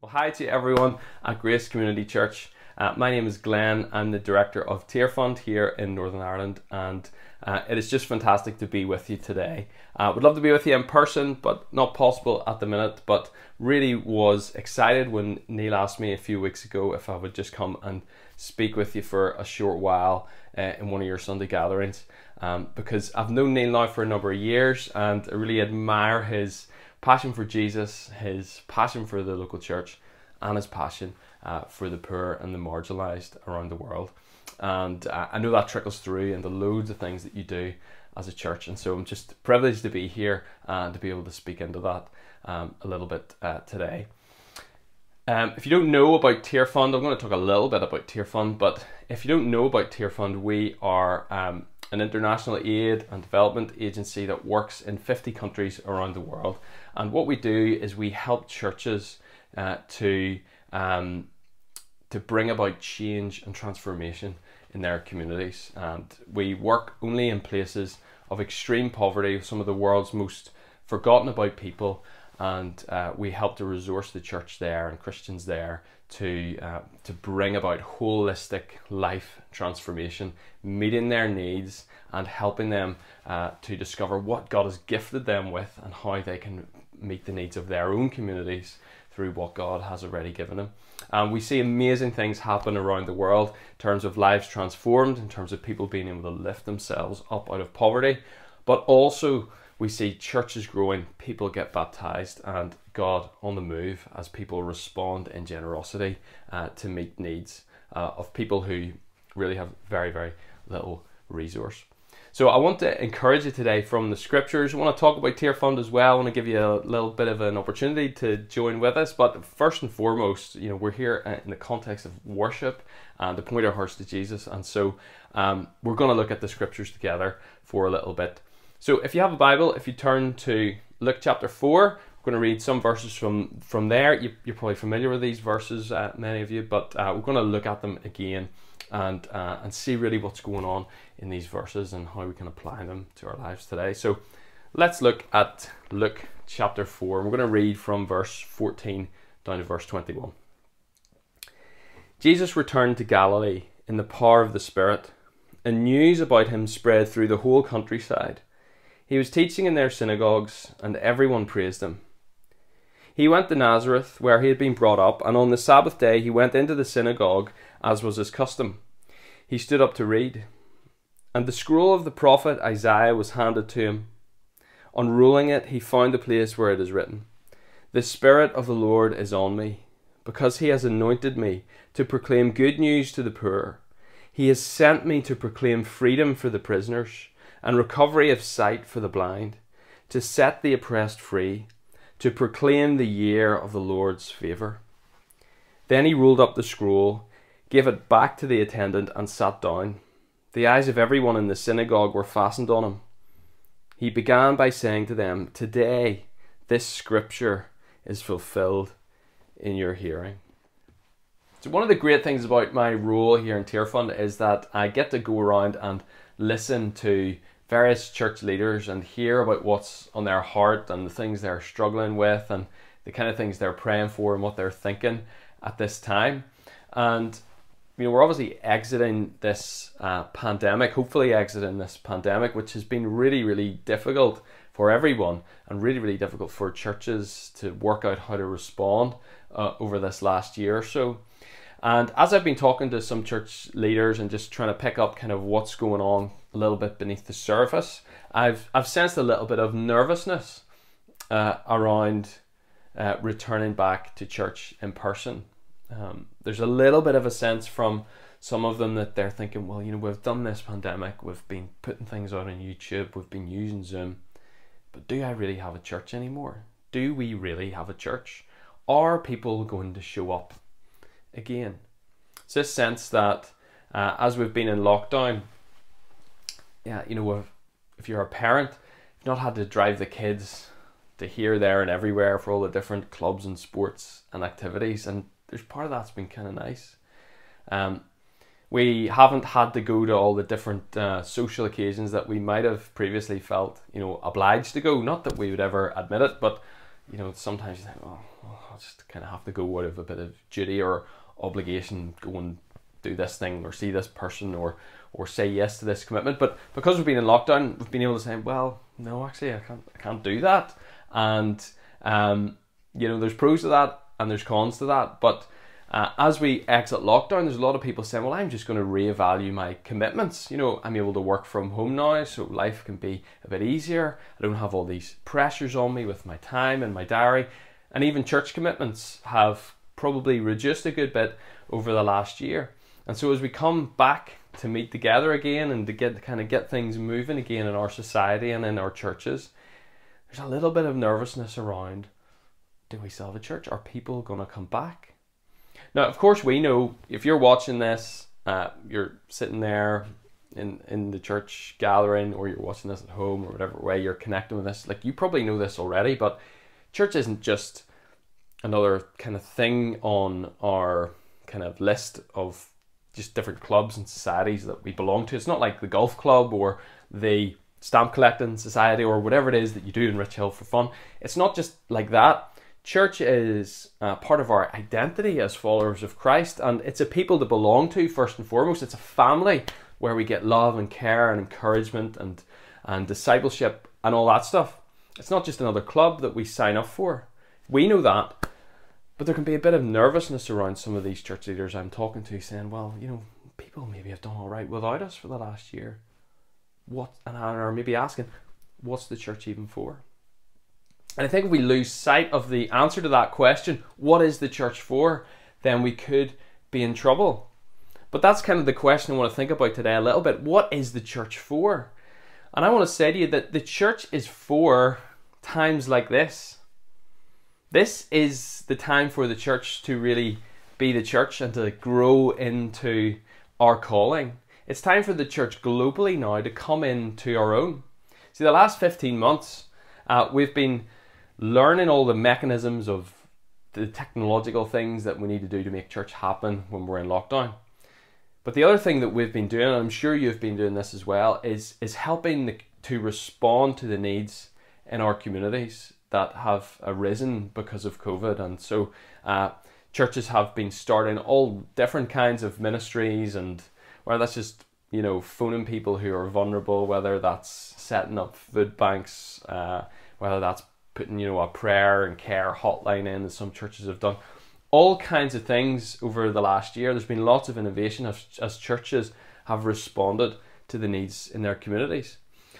Well, hi to everyone at Grace Community Church. Uh, my name is Glenn. I'm the director of Tearfund here in Northern Ireland, and uh, it is just fantastic to be with you today. Uh, would love to be with you in person, but not possible at the minute. But really was excited when Neil asked me a few weeks ago if I would just come and speak with you for a short while uh, in one of your Sunday gatherings, um, because I've known Neil now for a number of years, and I really admire his passion for Jesus, his passion for the local church, and his passion uh, for the poor and the marginalised around the world. And uh, I know that trickles through into loads of things that you do as a church. And so I'm just privileged to be here and to be able to speak into that um, a little bit uh, today. Um, if you don't know about Tearfund, I'm going to talk a little bit about Tearfund. But if you don't know about Tearfund, we are um, an international aid and development agency that works in 50 countries around the world. And what we do is we help churches uh, to um, to bring about change and transformation in their communities. And we work only in places of extreme poverty, some of the world's most forgotten about people. And uh, we help to resource the church there and Christians there to uh, to bring about holistic life transformation, meeting their needs and helping them uh, to discover what God has gifted them with and how they can meet the needs of their own communities through what God has already given them. And we see amazing things happen around the world in terms of lives transformed, in terms of people being able to lift themselves up out of poverty, but also we see churches growing, people get baptized, and God on the move as people respond in generosity uh, to meet needs uh, of people who really have very, very little resource. So I want to encourage you today from the scriptures. I want to talk about Tearfund as well. I want to give you a little bit of an opportunity to join with us. But first and foremost, you know, we're here uh, in the context of worship and to point our hearts to Jesus. And so um, we're going to look at the scriptures together for a little bit. So if you have a Bible, if you turn to Luke chapter 4, we're going to read some verses from, from there. You, are probably familiar with these verses, uh, many of you, but uh, we're going to look at them again and, uh, and see really what's going on in these verses and how we can apply them to our lives today. So let's look at Luke chapter 4. We're going to read from verse 14 down to verse 21. Jesus returned to Galilee in the power of the Spirit, and news about him spread through the whole countryside. He was teaching in their synagogues, and everyone praised him. He went to Nazareth, where he had been brought up, and on the Sabbath day he went into the synagogue, as was his custom. He stood up to read. And the scroll of the prophet Isaiah was handed to him. Unrolling it, he found the place where it is written The Spirit of the Lord is on me, because he has anointed me to proclaim good news to the poor. He has sent me to proclaim freedom for the prisoners and recovery of sight for the blind, to set the oppressed free, to proclaim the year of the Lord's favour. Then he rolled up the scroll, gave it back to the attendant, and sat down. The eyes of everyone in the synagogue were fastened on him. He began by saying to them, Today this scripture is fulfilled in your hearing. So, one of the great things about my role here in Tearfund is that I get to go around and listen to various church leaders and hear about what's on their heart and the things they're struggling with and the kind of things they're praying for and what they're thinking at this time. And you know, we're obviously exiting this uh, pandemic, hopefully exiting this pandemic, which has been really, really difficult for everyone and really, really difficult for churches to work out how to respond uh, over this last year or so. And as I've been talking to some church leaders and just trying to pick up kind of what's going on a little bit beneath the surface, I've I've sensed a little bit of nervousness uh, around uh, returning back to church in person. Um, there's a little bit of a sense from some of them that they're thinking, well, you know, we've done this pandemic, we've been putting things out on YouTube, we've been using Zoom, but do I really have a church anymore? Do we really have a church? Are people going to show up again? It's this sense that uh, as we've been in lockdown, yeah, you know, if you're a parent, you've not had to drive the kids to here, there, and everywhere for all the different clubs and sports and activities, and there's part of that's been kind of nice. Um, we haven't had to go to all the different uh, social occasions that we might have previously felt, you know, obliged to go. Not that we would ever admit it, but you know, sometimes you think, oh, oh, I just kind of have to go out of a bit of duty or obligation, go and do this thing or see this person or or say yes to this commitment. But because we've been in lockdown, we've been able to say, well, no, actually, I can't, I can't do that. And um, you know, there's pros to that and there's cons to that. But uh, as we exit lockdown, there's a lot of people saying, well, I'm just going to reevaluate my commitments. You know, I'm able to work from home now, so life can be a bit easier. I don't have all these pressures on me with my time and my diary. And even church commitments have probably reduced a good bit over the last year. And so as we come back to meet together again and to get to kind of get things moving again in our society and in our churches, there's a little bit of nervousness around do we still have a church? Are people going to come back? Now, of course, we know if you're watching this, uh, you're sitting there in in the church gathering, or you're watching this at home, or whatever way you're connecting with this. Like you probably know this already, but church isn't just another kind of thing on our kind of list of just different clubs and societies that we belong to. It's not like the golf club or the stamp collecting society or whatever it is that you do in Richhill for fun. It's not just like that. Church is uh, part of our identity as followers of Christ, and it's a people to belong to first and foremost. It's a family where we get love and care and encouragement and and discipleship and all that stuff. It's not just another club that we sign up for. We know that, but there can be a bit of nervousness around some of these church leaders I'm talking to, saying, "Well, you know, people maybe have done all right without us for the last year. What?" And are maybe asking, "What's the church even for?" And I think if we lose sight of the answer to that question, what is the church for, then we could be in trouble. But that's kind of the question I want to think about today a little bit. What is the church for? And I want to say to you that the church is for times like this. This is the time for the church to really be the church and to grow into our calling. It's time for the church globally now to come into our own. See, the last 15 months, uh, we've been learning all the mechanisms of the technological things that we need to do to make church happen when we're in lockdown. But the other thing that we've been doing, and I'm sure you've been doing this as well, is is helping the, to respond to the needs in our communities that have arisen because of COVID. And so, uh, churches have been starting all different kinds of ministries, and whether that's just you know phoning people who are vulnerable, whether that's setting up food banks, uh, whether that's putting you know a prayer and care hotline in as some churches have done. All kinds of things over the last year. There's been lots of innovation as, as churches have responded to the needs in their communities.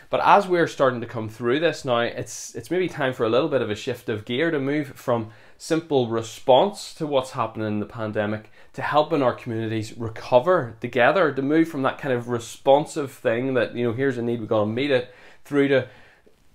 But as we're starting to come through this now it's it's maybe time for a little bit of a shift of gear to move from simple response to what's happening in the pandemic to helping our communities recover together to move from that kind of responsive thing that you know here's a need we've got to meet it through to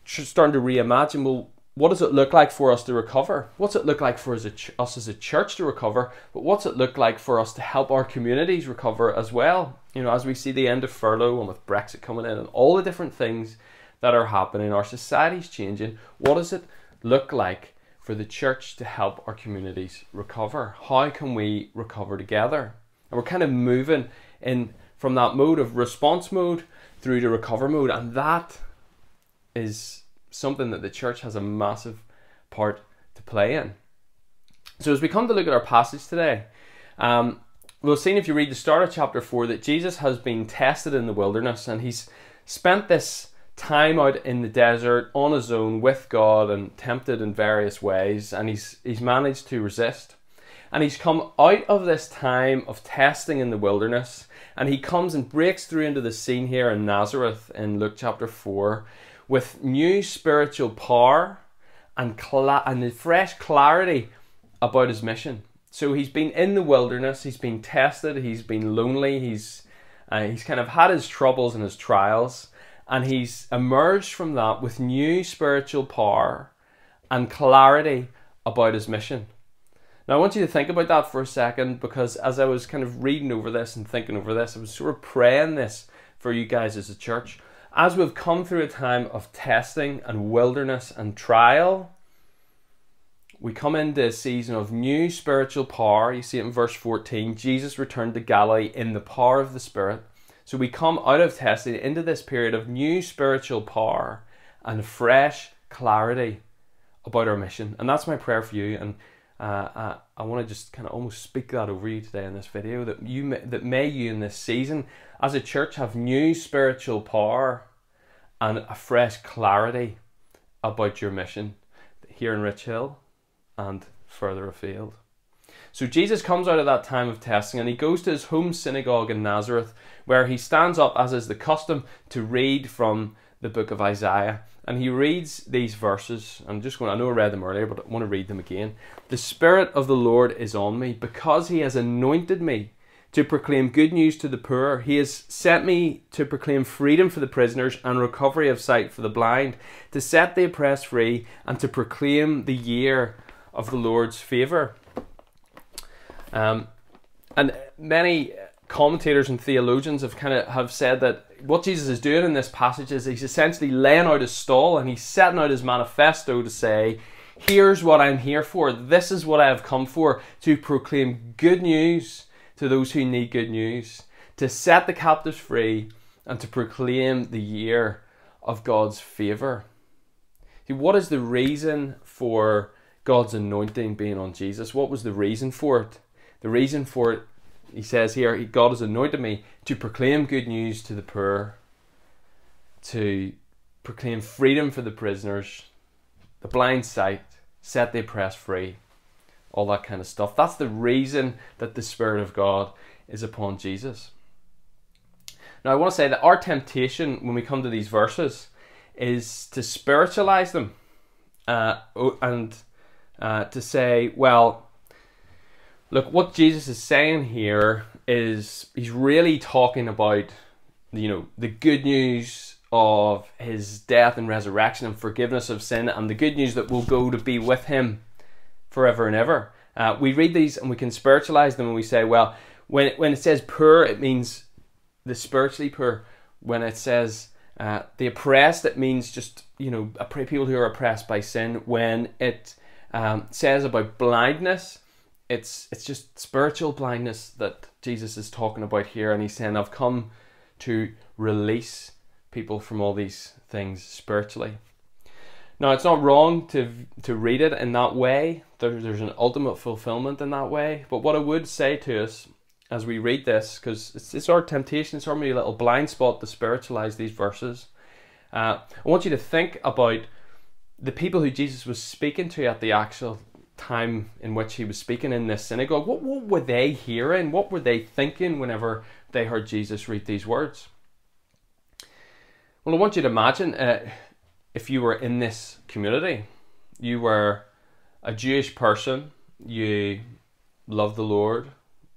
starting to reimagine well what does it look like for us to recover? What's it look like for us, us as a church to recover? But what's it look like for us to help our communities recover as well? You know, as we see the end of furlough and with Brexit coming in and all the different things that are happening, our society's changing. What does it look like for the church to help our communities recover? How can we recover together? And we're kind of moving in from that mode of response mode through to recover mode, and that is something that the church has a massive part to play in. So, as we come to look at our passage today, um, we'll see if you read the start of chapter 4 that Jesus has been tested in the wilderness and he's spent this time out in the desert on his own with God and tempted in various ways, and he's, he's managed to resist. And he's come out of this time of testing in the wilderness, and he comes and breaks through into the scene here in Nazareth in Luke chapter 4 with new spiritual power and, cla- and fresh clarity about his mission. So he's been in the wilderness, he's been tested, he's been lonely, he's, uh, he's kind of had his troubles and his trials, and he's emerged from that with new spiritual power and clarity about his mission. Now, I want you to think about that for a second because as I was kind of reading over this and thinking over this, I was sort of praying this for you guys as a church as we've come through a time of testing and wilderness and trial, we come into a season of new spiritual power. You see it in verse 14. Jesus returned to Galilee in the power of the Spirit. So we come out of testing into this period of new spiritual power and fresh clarity about our mission. And that's my prayer for you. And uh, uh, I want to just kind of almost speak that over you today in this video that you may, that may you in this season as a church have new spiritual power and a fresh clarity about your mission here in Richhill and further afield. So Jesus comes out of that time of testing and he goes to his home synagogue in Nazareth where he stands up as is the custom to read from the book of Isaiah and he reads these verses. I'm just going I know I read them earlier but I want to read them again. The spirit of the Lord is on me because he has anointed me to proclaim good news to the poor. He has sent me to proclaim freedom for the prisoners and recovery of sight for the blind, to set the oppressed free, and to proclaim the year of the Lord's favour. Um, and many commentators and theologians have kind of have said that what Jesus is doing in this passage is he's essentially laying out his stall and he's setting out his manifesto to say, here's what I'm here for. This is what I have come for to proclaim good news to those who need good news, to set the captives free, and to proclaim the year of God's favour. See, what is the reason for God's anointing being on Jesus? What was the reason for it? The reason for it, he says here, God has anointed me to proclaim good news to the poor, to proclaim freedom for the prisoners, the blind sight, set the oppressed free, all that kind of stuff. That's the reason that the Spirit of God is upon Jesus. Now, I want to say that our temptation when we come to these verses is to spiritualize them uh, and uh, to say, well, look, what Jesus is saying here is he's really talking about, you know, the good news of his death and resurrection and forgiveness of sin and the good news that we'll go to be with him forever and ever. Uh, we read these and we can spiritualize them and we say, well, when it, when it says poor, it means the spiritually poor. When it says uh, the oppressed, it means just you know people who are oppressed by sin. When it um, says about blindness, it's it's just spiritual blindness that Jesus is talking about here, and he's saying, "I've come to release people from all these things spiritually." Now, it's not wrong to to read it in that way. There, there's an ultimate fulfillment in that way. But what I would say to us as we read this, because it's, it's our temptation, it's our maybe little blind spot to spiritualize these verses. Uh, I want you to think about the people who Jesus was speaking to at the actual time in which he was speaking in this synagogue. What, what were they hearing? What were they thinking whenever they heard Jesus read these words? Well, I want you to imagine uh, if you were in this community, you were a Jewish person, you loved the Lord,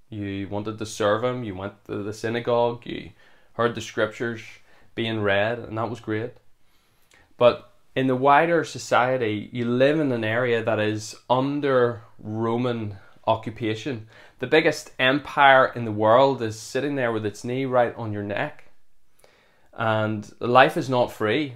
you wanted to serve Him, you went to the synagogue, you heard the scriptures being read, and that was great. But in the wider society, you live in an area that is under Roman occupation. The biggest empire in the world is sitting there with its knee right on your neck. And life is not free.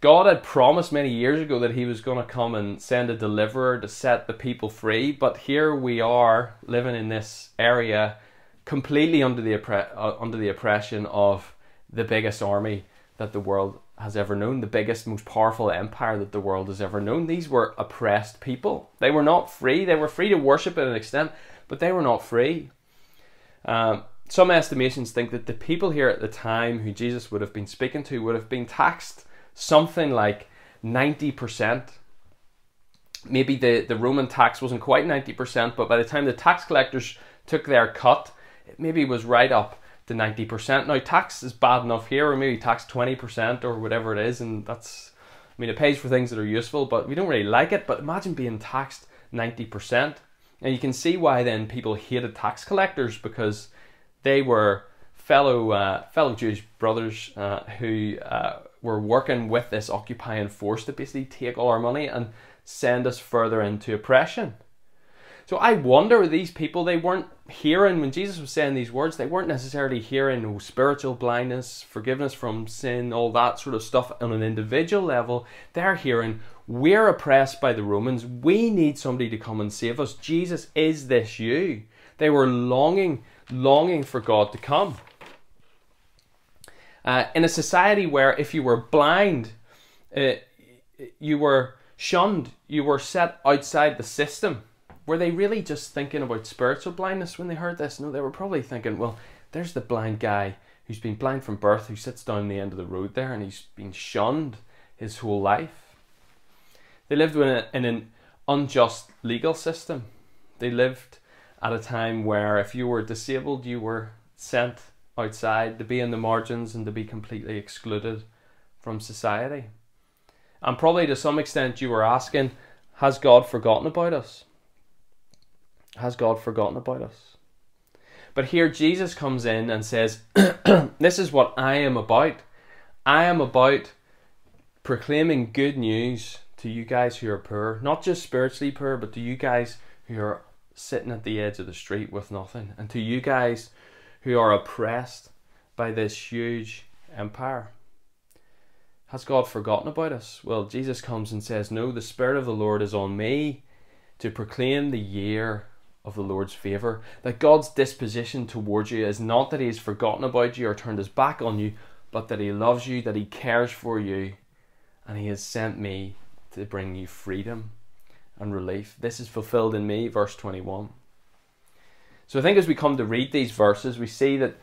God had promised many years ago that He was going to come and send a deliverer to set the people free, but here we are living in this area completely under the oppre- uh, under the oppression of the biggest army that the world has ever known, the biggest, most powerful empire that the world has ever known. These were oppressed people. They were not free. They were free to worship at an extent, but they were not free. Um, some estimations think that the people here at the time who Jesus would have been speaking to would have been taxed something like 90%. Maybe the, the Roman tax wasn't quite 90%, but by the time the tax collectors took their cut, it maybe was right up to 90%. Now, tax is bad enough here, or maybe tax 20% or whatever it is, and that's, I mean, it pays for things that are useful, but we don't really like it. But imagine being taxed 90%. And you can see why then people hated tax collectors because they were fellow uh, fellow Jewish brothers uh, who uh, were working with this occupying force to basically take all our money and send us further into oppression. So I wonder these people they weren't hearing when Jesus was saying these words, they weren't necessarily hearing oh, spiritual blindness, forgiveness from sin, all that sort of stuff on an individual level. They're hearing we're oppressed by the Romans. We need somebody to come and save us. Jesus, is this you? They were longing, longing for God to come. Uh, in a society where if you were blind, uh, you were shunned, you were set outside the system. Were they really just thinking about spiritual blindness when they heard this? No, they were probably thinking, well, there's the blind guy who's been blind from birth, who sits down the end of the road there and he's been shunned his whole life. They lived in, a, in an unjust legal system. They lived at a time where if you were disabled, you were sent outside to be in the margins and to be completely excluded from society. And probably to some extent, you were asking, Has God forgotten about us? Has God forgotten about us? But here Jesus comes in and says, This is what I am about. I am about proclaiming good news to you guys who are poor, not just spiritually poor, but to you guys who are sitting at the edge of the street with nothing, and to you guys who are oppressed by this huge empire. Has God forgotten about us? Well, Jesus comes and says, No, the Spirit of the Lord is on me to proclaim the year of the Lord's favour. That God's disposition towards you is not that He has forgotten about you or turned His back on you, but that He loves you, that He cares for you, and He has sent me to bring you freedom and relief. This is fulfilled in me, verse 21. So I think as we come to read these verses, we see that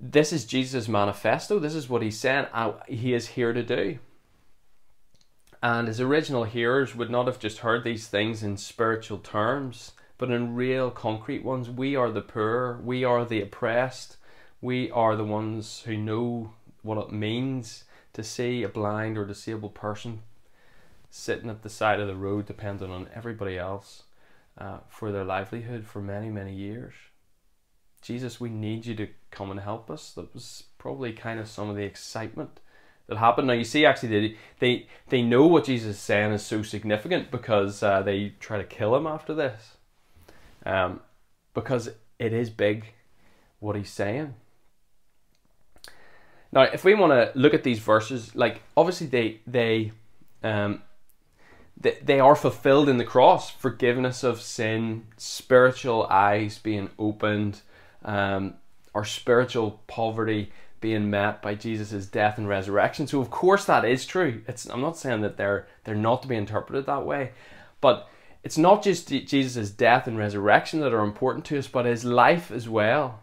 this is Jesus' manifesto. This is what he's saying uh, he is here to do. And his original hearers would not have just heard these things in spiritual terms, but in real concrete ones. We are the poor, we are the oppressed, we are the ones who know what it means to see a blind or disabled person sitting at the side of the road, depending on everybody else uh, for their livelihood for many, many years. Jesus, we need you to come and help us. That was probably kind of some of the excitement that happened. Now you see, actually, they they, they know what Jesus is saying is so significant because uh, they try to kill him after this, um, because it is big what he's saying. Now, if we want to look at these verses, like obviously they they um, they, they are fulfilled in the cross. Forgiveness of sin spiritual eyes being opened um, our spiritual poverty being met by jesus' death and resurrection. So of course that is true. It's i'm not saying that they're they're not to be interpreted that way. But it's not just jesus' death and resurrection that are important to us but his life as well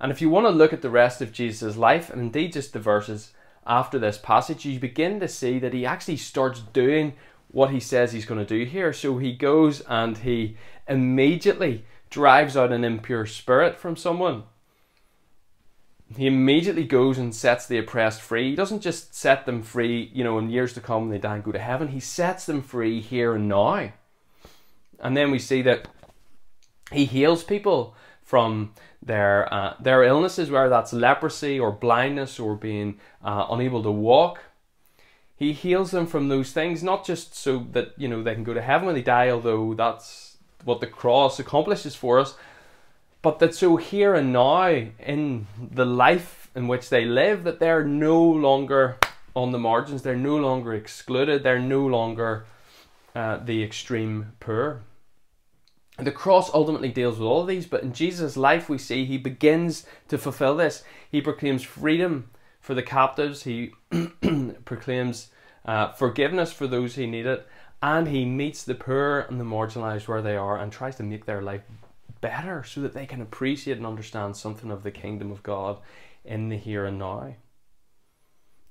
and if you want to look at the rest of jesus' life and indeed just the verses after this passage you begin to see that he actually starts doing what he says he's going to do here. So he goes and he immediately drives out an impure spirit from someone. He immediately goes and sets the oppressed free. He doesn't just set them free, you know, in years to come when they die and go to heaven. He sets them free here and now. And then we see that he heals people from their uh, their illnesses, whether that's leprosy or blindness or being uh, unable to walk. He heals them from those things, not just so that you know they can go to heaven when they die, although that's what the cross accomplishes for us, but that so here and now in the life in which they live, that they're no longer on the margins, they're no longer excluded, they're no longer uh, the extreme poor. The cross ultimately deals with all of these, but in Jesus' life, we see he begins to fulfill this. He proclaims freedom for the captives. He proclaims uh, forgiveness for those who need it, and he meets the poor and the marginalized where they are and tries to make their life better so that they can appreciate and understand something of the kingdom of God in the here and now.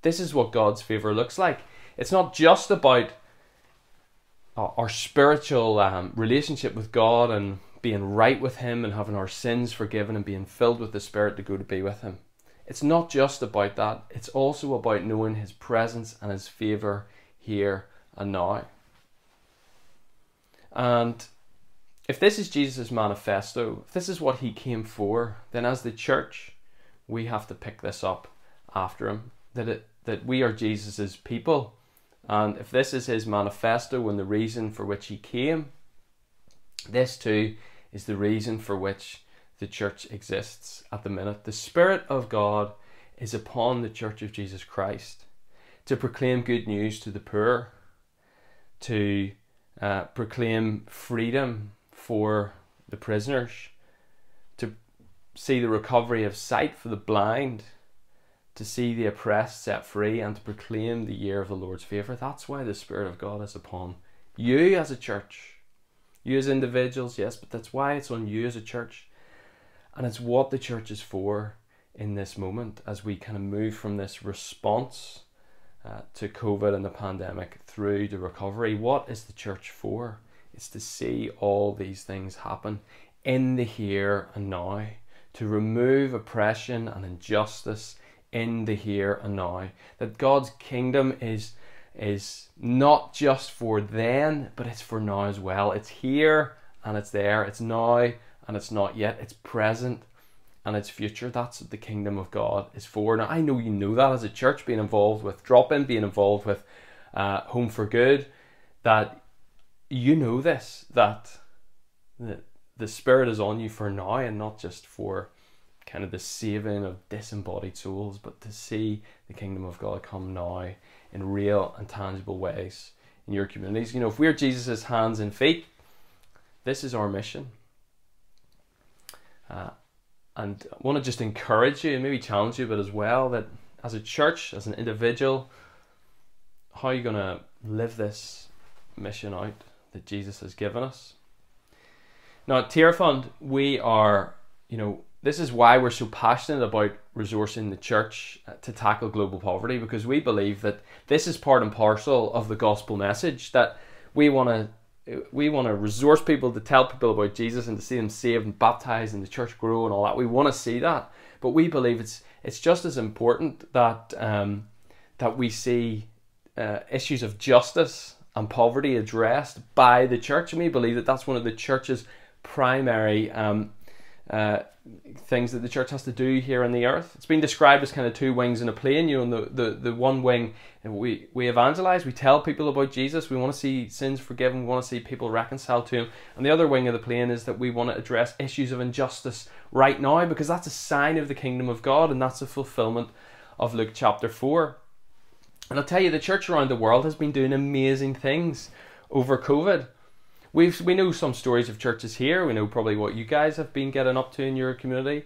This is what God's favor looks like. It's not just about our spiritual um, relationship with God and being right with Him and having our sins forgiven and being filled with the Spirit to go to be with Him. It's not just about that, it's also about knowing His presence and His favour here and now. And if this is Jesus' manifesto, if this is what He came for, then as the church, we have to pick this up after Him. That, it, that we are Jesus' people. And if this is His manifesto and the reason for which He came, this too is the reason for which the church exists at the minute. The Spirit of God is upon the Church of Jesus Christ to proclaim good news to the poor, to uh, proclaim freedom for the prisoners, to see the recovery of sight for the blind, to see the oppressed set free, and to proclaim the year of the Lord's favour. That's why the Spirit of God is upon you as a church. You as individuals, yes, but that's why it's on you as a church. And it's what the church is for in this moment as we kind of move from this response uh, to COVID and the pandemic through to recovery. What is the church for? It's to see all these things happen in the here and now, to remove oppression and injustice in the here and now. That God's kingdom is is not just for then, but it's for now as well. It's here and it's there. It's now and it's not yet. It's present and its future. That's what the kingdom of God is for. Now, I know you know that as a church, being involved with drop in, being involved with uh, Home for Good, that you know this, that the, the Spirit is on you for now and not just for kind of the saving of disembodied souls, but to see the kingdom of God come now in real and tangible ways in your communities. You know, if we're Jesus' hands and feet, this is our mission. Uh, and I want to just encourage you and maybe challenge you, but as well that as a church, as an individual, how are you going to live this mission out that Jesus has given us? Now, at Tearfund, we are, you know, this is why we're so passionate about resourcing the church uh, to tackle global poverty because we believe that this is part and parcel of the gospel message that we want to we want to resource people to tell people about Jesus and to see them saved and baptized and the church grow and all that. We want to see that, but we believe it's it's just as important that um, that we see uh, issues of justice and poverty addressed by the church, and we believe that that's one of the church's primary um, uh, things that the church has to do here on the earth. It's been described as kind of two wings in a plane. You know, the, the, the one wing, we, we evangelize, we tell people about Jesus, we want to see sins forgiven, we want to see people reconciled to Him. And the other wing of the plane is that we want to address issues of injustice right now because that's a sign of the kingdom of God and that's a fulfillment of Luke chapter 4. And I'll tell you, the church around the world has been doing amazing things over COVID. We've we know some stories of churches here. We know probably what you guys have been getting up to in your community,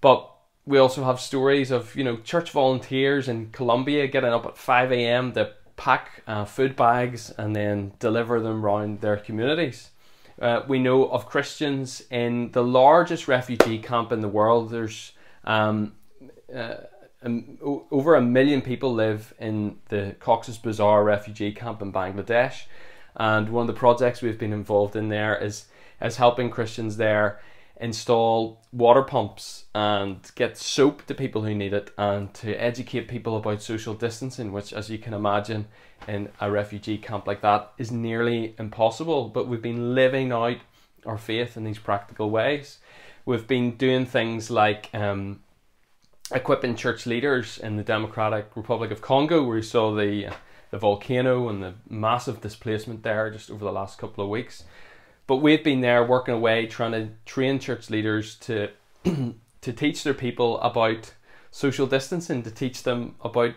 but we also have stories of you know church volunteers in Colombia getting up at five a.m. to pack uh, food bags and then deliver them around their communities. Uh, we know of Christians in the largest refugee camp in the world. There's um, uh, um, over a million people live in the Cox's Bazar refugee camp in Bangladesh. And one of the projects we've been involved in there is is helping Christians there install water pumps and get soap to people who need it and to educate people about social distancing, which as you can imagine in a refugee camp like that is nearly impossible. But we've been living out our faith in these practical ways. We've been doing things like um, equipping church leaders in the Democratic Republic of Congo, where we saw the the volcano and the massive displacement there just over the last couple of weeks. But we've been there working away trying to train church leaders to to teach their people about social distancing, to teach them about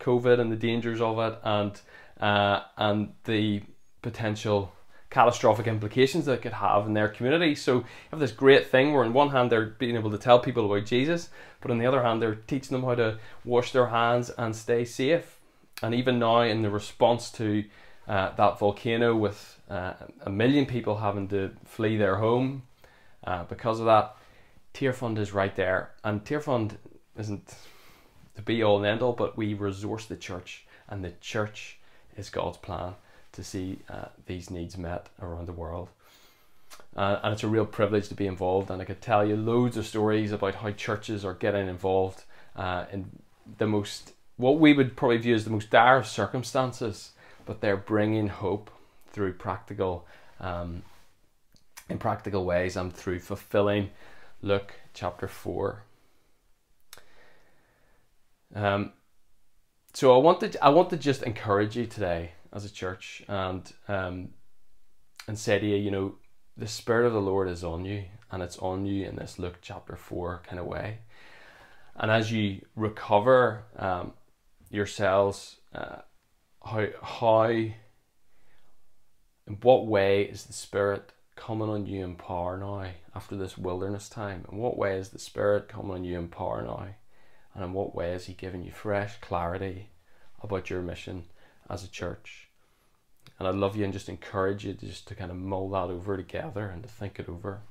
COVID and the dangers of it, and uh, and the potential catastrophic implications that could have in their community. So you have this great thing where on one hand they're being able to tell people about Jesus, but on the other hand they're teaching them how to wash their hands and stay safe and even now, in the response to uh, that volcano, with uh, a million people having to flee their home uh, because of that, Tearfund is right there. And Tearfund isn't the be all and end all, but we resource the church, and the church is God's plan to see uh, these needs met around the world. Uh, and it's a real privilege to be involved. And I could tell you loads of stories about how churches are getting involved uh, in the most what we would probably view as the most dire circumstances, but they're bringing hope through practical, um, in practical ways and through fulfilling Luke chapter 4. Um, so I wanted I want to just encourage you today as a church and um, and say to you, you know, the Spirit of the Lord is on you, and it's on you in this Luke chapter four kind of way. And as you recover um, yourselves uh, how how in what way is the spirit coming on you in power now after this wilderness time? In what way is the spirit coming on you in power now? And in what way is he giving you fresh clarity about your mission as a church? And I'd love you and just encourage you to just to kind of mull that over together and to think it over.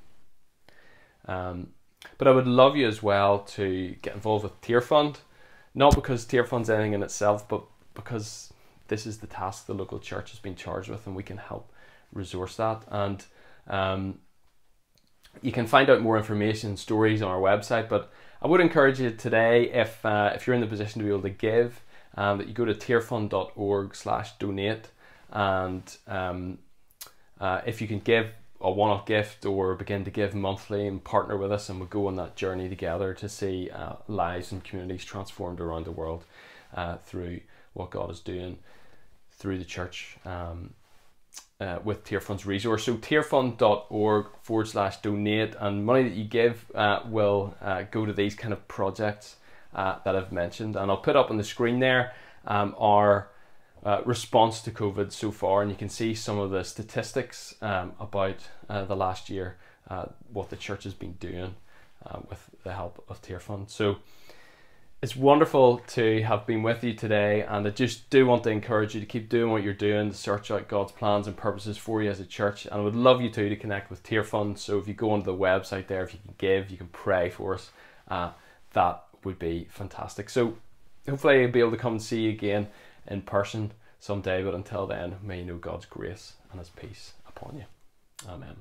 Um, but I would love you as well to get involved with Tearfund, not because Tearfund's anything in itself, but because this is the task the local church has been charged with, and we can help resource that. And um, you can find out more information stories on our website. But I would encourage you today, if uh, if you're in the position to be able to give, um, that you go to tearfund.org/donate, and um, uh, if you can give a one-off gift or begin to give monthly and partner with us and we'll go on that journey together to see uh, lives and communities transformed around the world uh, through what God is doing through the church um, uh, with Tearfund's resource. So tearfund.org forward slash donate and money that you give uh, will uh, go to these kind of projects uh, that I've mentioned and I'll put up on the screen there um, our uh, response to COVID so far, and you can see some of the statistics um, about uh, the last year, uh, what the church has been doing uh, with the help of Tearfund. So it's wonderful to have been with you today, and I just do want to encourage you to keep doing what you're doing, to search out God's plans and purposes for you as a church. And I would love you too to connect with Tearfund. So if you go onto the website there, if you can give, you can pray for us. Uh, that would be fantastic. So hopefully I'll be able to come and see you again in person someday. But until then, may you know God's grace and His peace upon you. Amen.